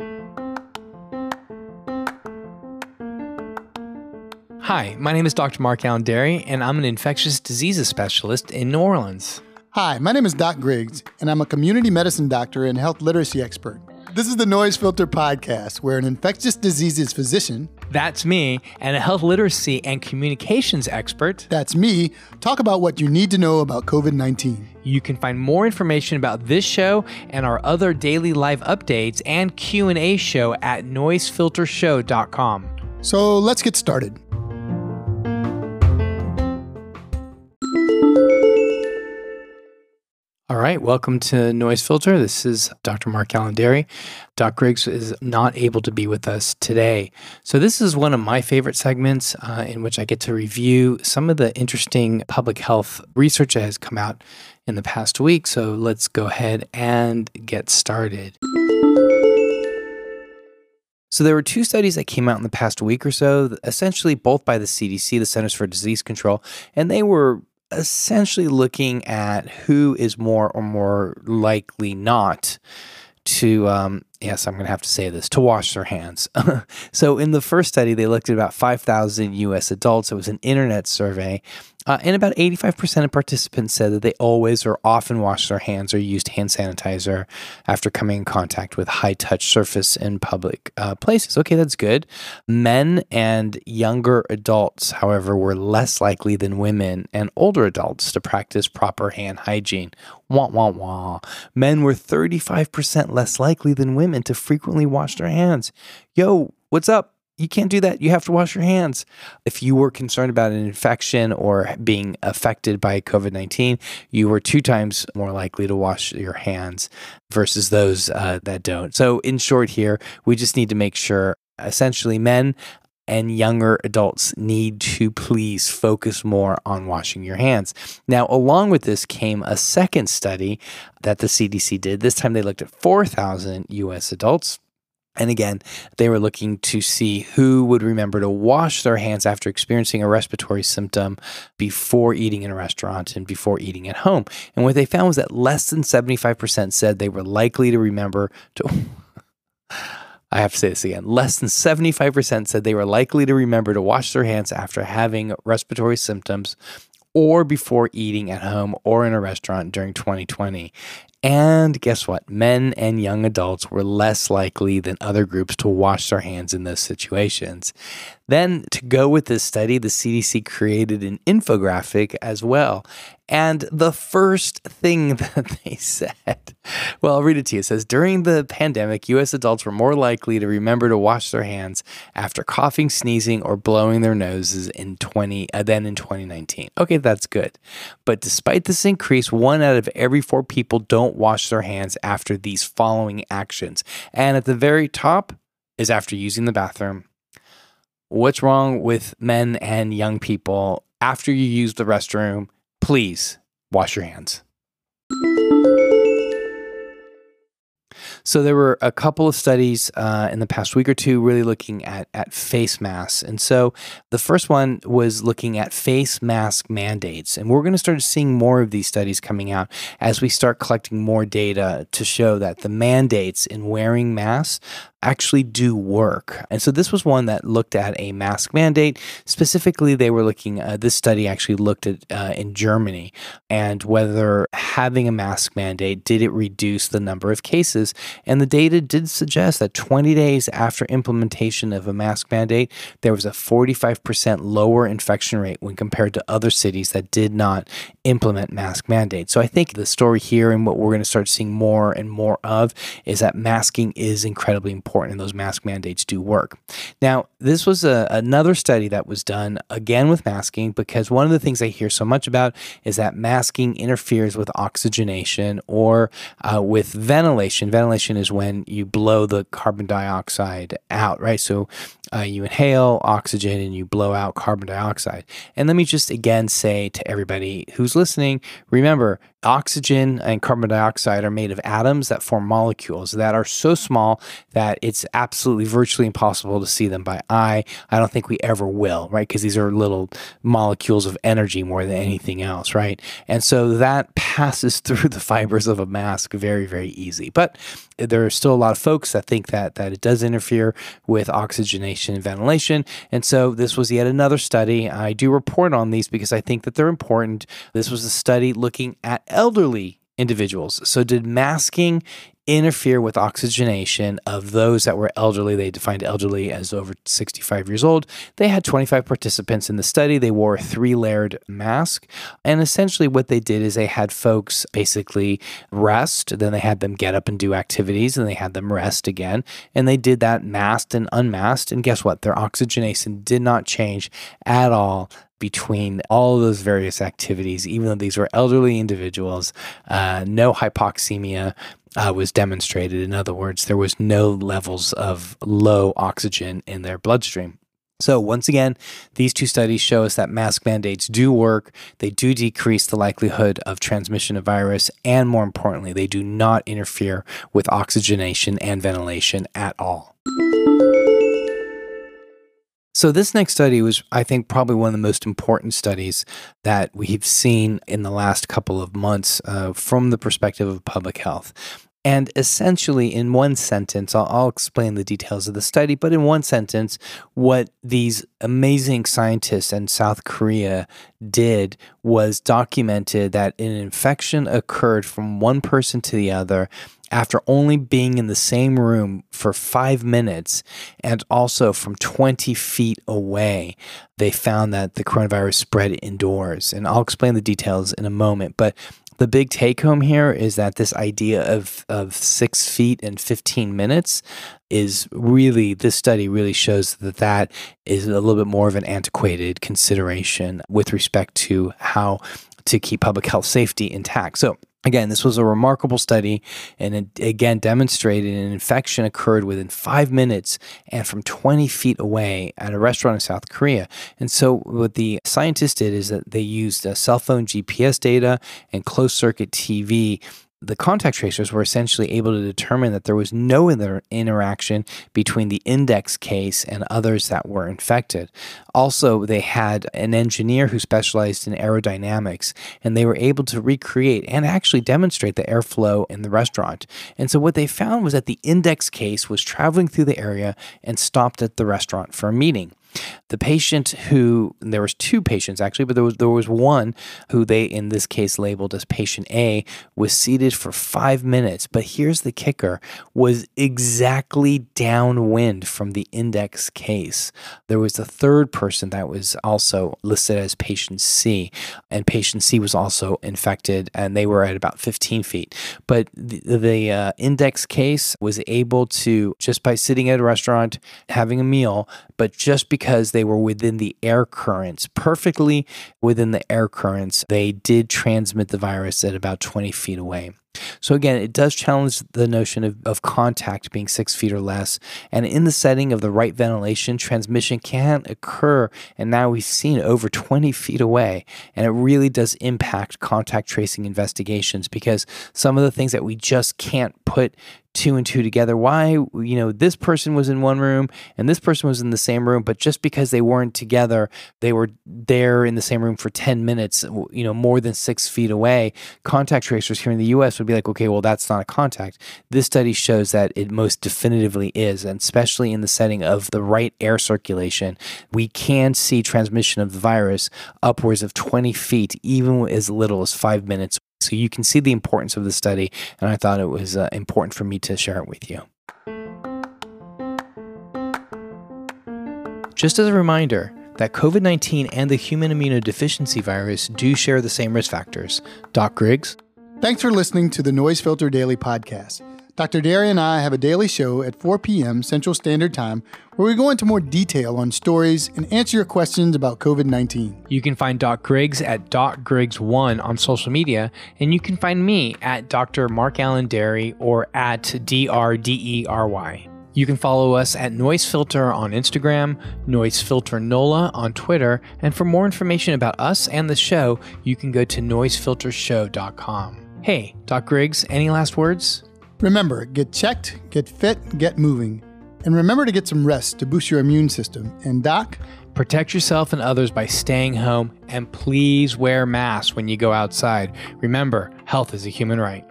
Hi, my name is Dr. Mark Alain Dery, and I'm an infectious diseases specialist in New Orleans. Hi, my name is Doc Griggs, and I'm a community medicine doctor and health literacy expert. This is the Noise Filter Podcast, where an infectious diseases physician, That's me, and a health literacy and communications expert. that's me, talk about what you need to know about COVID 19. You can find more information about this show and our other daily live updates and Q&A show at noisefiltershow.com. So let's get started. All right, welcome to Noise Filter. This is Dr. Mark Alain Doc Griggs is not able to be with us today. So, this is one of my favorite segments uh, in which I get to review some of the interesting public health research that has come out in the past week. So, let's go ahead and get started. So, there were two studies that came out in the past week or so, essentially both by the CDC, the Centers for Disease Control, and they were essentially looking at who is more or more likely not to um, yes i'm going to have to say this to wash their hands so in the first study they looked at about 5000 us adults it was an internet survey uh, and about 85% of participants said that they always or often wash their hands or used hand sanitizer after coming in contact with high touch surface in public uh, places. Okay, that's good. Men and younger adults, however, were less likely than women and older adults to practice proper hand hygiene. Wah, wah, wah. Men were 35% less likely than women to frequently wash their hands. Yo, what's up? you can't do that. You have to wash your hands. If you were concerned about an infection or being affected by COVID 19, you were two times more likely to wash your hands versus those uh, that don't. So, in short, here, we just need to make sure essentially men and younger adults need to please focus more on washing your hands. Now, along with this came a second study that the CDC did. This time they looked at 4,000 US adults. And again, they were looking to see who would remember to wash their hands after experiencing a respiratory symptom before eating in a restaurant and before eating at home. And what they found was that less than 75% said they were likely to remember to. I have to say this again. Less than 75% said they were likely to remember to wash their hands after having respiratory symptoms or before eating at home or in a restaurant during 2020. And guess what? Men and young adults were less likely than other groups to wash their hands in those situations. Then, to go with this study, the CDC created an infographic as well. And the first thing that they said, well, I'll read it to you. It says During the pandemic, US adults were more likely to remember to wash their hands after coughing, sneezing, or blowing their noses in 20 uh, than in 2019. Okay, that's good. But despite this increase, one out of every four people don't wash their hands after these following actions. And at the very top is after using the bathroom, what's wrong with men and young people? After you use the restroom please wash your hands so there were a couple of studies uh, in the past week or two really looking at, at face masks and so the first one was looking at face mask mandates and we're going to start seeing more of these studies coming out as we start collecting more data to show that the mandates in wearing masks actually do work. And so this was one that looked at a mask mandate. Specifically, they were looking, uh, this study actually looked at uh, in Germany and whether having a mask mandate, did it reduce the number of cases? And the data did suggest that 20 days after implementation of a mask mandate, there was a 45% lower infection rate when compared to other cities that did not implement mask mandates. So I think the story here and what we're going to start seeing more and more of is that masking is incredibly important and those mask mandates do work. Now, this was a, another study that was done again with masking because one of the things I hear so much about is that masking interferes with oxygenation or uh, with ventilation. Ventilation is when you blow the carbon dioxide out, right? So uh, you inhale oxygen and you blow out carbon dioxide. And let me just again say to everybody who's listening remember, oxygen and carbon dioxide are made of atoms that form molecules that are so small that it's absolutely virtually impossible to see them by eye. I don't think we ever will, right? Because these are little molecules of energy more than anything else, right? And so that passes through the fibers of a mask very, very easy. But there are still a lot of folks that think that that it does interfere with oxygenation and ventilation. And so this was yet another study. I do report on these because I think that they're important. This was a study looking at elderly individuals. So, did masking interfere with oxygenation of those that were elderly. They defined elderly as over 65 years old. They had 25 participants in the study. They wore a three layered mask. And essentially, what they did is they had folks basically rest, then they had them get up and do activities, and they had them rest again. And they did that masked and unmasked. And guess what? Their oxygenation did not change at all between all those various activities, even though these were elderly individuals, uh, no hypoxemia, uh, was demonstrated. In other words, there was no levels of low oxygen in their bloodstream. So, once again, these two studies show us that mask mandates do work. They do decrease the likelihood of transmission of virus. And more importantly, they do not interfere with oxygenation and ventilation at all. So, this next study was, I think, probably one of the most important studies that we've seen in the last couple of months uh, from the perspective of public health. And essentially, in one sentence, I'll, I'll, explain the details of the study, but in one sentence, what these amazing scientists in South Korea did was documented that an infection occurred from one person to the other after only being in the same room for five minutes and also from 20 feet away. They found that the coronavirus spread indoors. And I'll explain the details in a moment. But the big take home here is that this idea of, of six feet and 15 minutes is really, this study really shows that that is a little bit more of an antiquated consideration with respect to how to keep public health safety intact. So, Again, this was a remarkable study, and it again demonstrated an infection occurred within five minutes and from 20 feet away at a restaurant in South Korea. And so, what the scientists did is that they used uh, cell phone GPS data and closed circuit TV the contact tracers were essentially able to determine that there was no inter- interaction between the index case and others that were infected. Also, they had an engineer who specialized in aerodynamics, and they were able to recreate and actually demonstrate the airflow in the restaurant. And so, what they found was that the index case was traveling through the area and stopped at the restaurant for a meeting. The patient who there was two patients actually, but there was there was one who they in this case labeled as patient A was seated for 5 minutes, but here's the kicker was exactly downwind from the index case. There was a third person that was also listed as patient C, and patient C was also infected and they were at about 15 feet. But the, the uh, index case was able to just by sitting at a restaurant having a meal, but just because because they were within the air currents, perfectly within the air currents, they did transmit the virus at about 20 feet away. So, again, it does challenge the notion of, of contact being six feet or less. And in the setting of the right ventilation, transmission can occur. And now we've seen over 20 feet away. And it really does impact contact tracing investigations because some of the things that we just can't put two and two together. Why you know this person was in one room and this person was in the same room but just because they weren't together they were there in the same room for 10 minutes you know more than six feet away. Contact tracers here in the us would be like okay well that's not a contact. This study shows that it most definitively is and especially in the setting of the right air circulation we can see transmission of the virus upwards of 20 feet even as little as five minutes so you can see the importance of the study, and I thought it was uh, important for me to share it with you. Just as a reminder, that COVID 19 and the human immunodeficiency virus do share the same risk factors. Doc Griggs. Thanks for listening to the Noise Filter Daily Podcast. Dr. Dery and I have a daily show at 4 p.m. Central Standard Time where we go into more detail on stories and answer your questions about COVID 19. You can find Doc Griggs at Doc Griggs1 on social media, and you can find me at Dr. Mark Alain Dery or at DRDERY. You can follow us at Noise Filter on Instagram, Noise Filter NOLA on Twitter, and for more information about us and the show, you can go to noisefiltershow.com. Hey, Doc Griggs, any last words? Remember, get checked, get fit, get moving. And remember to get some rest to boost your immune system. And Doc, protect yourself and others by staying home and please wear masks when you go outside. Remember, health is a human right.